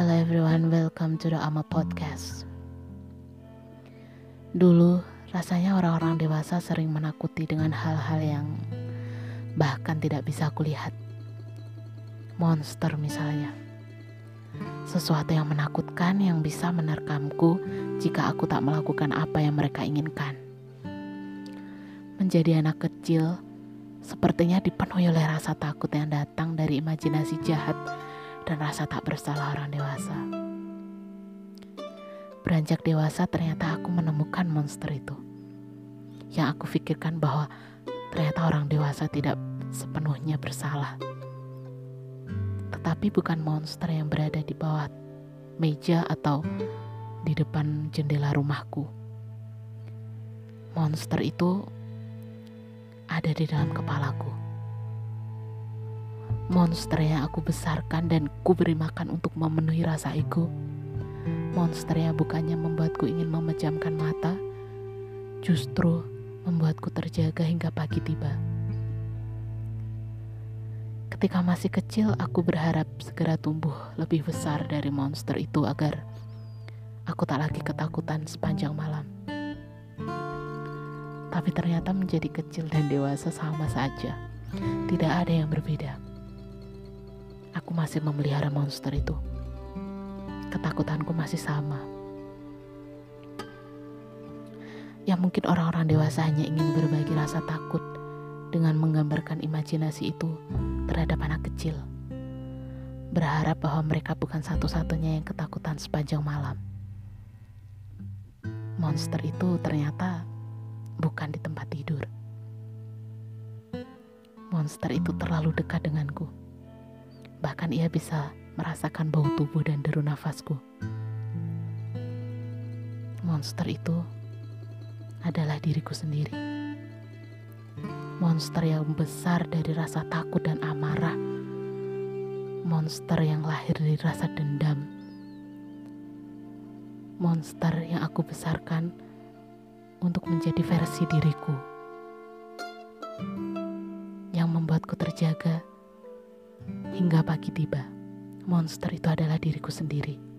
Hello everyone, welcome to the Ama Podcast. Dulu, rasanya orang-orang dewasa sering menakuti dengan hal-hal yang bahkan tidak bisa aku lihat. Monster misalnya. Sesuatu yang menakutkan yang bisa menerkamku jika aku tak melakukan apa yang mereka inginkan. Menjadi anak kecil, sepertinya dipenuhi oleh rasa takut yang datang dari imajinasi jahat dan rasa tak bersalah orang dewasa. Beranjak dewasa ternyata aku menemukan monster itu. Yang aku pikirkan bahwa ternyata orang dewasa tidak sepenuhnya bersalah. Tetapi bukan monster yang berada di bawah meja atau di depan jendela rumahku. Monster itu ada di dalam kepalaku monster yang aku besarkan dan ku beri makan untuk memenuhi rasa ego. Monster yang bukannya membuatku ingin memejamkan mata, justru membuatku terjaga hingga pagi tiba. Ketika masih kecil, aku berharap segera tumbuh lebih besar dari monster itu agar aku tak lagi ketakutan sepanjang malam. Tapi ternyata menjadi kecil dan dewasa sama saja. Tidak ada yang berbeda aku masih memelihara monster itu. Ketakutanku masih sama. Ya mungkin orang-orang dewasa hanya ingin berbagi rasa takut dengan menggambarkan imajinasi itu terhadap anak kecil. Berharap bahwa mereka bukan satu-satunya yang ketakutan sepanjang malam. Monster itu ternyata bukan di tempat tidur. Monster itu terlalu dekat denganku Bahkan ia bisa merasakan bau tubuh dan deru nafasku. Monster itu adalah diriku sendiri. Monster yang besar dari rasa takut dan amarah. Monster yang lahir dari rasa dendam. Monster yang aku besarkan untuk menjadi versi diriku yang membuatku terjaga Hingga pagi tiba, monster itu adalah diriku sendiri.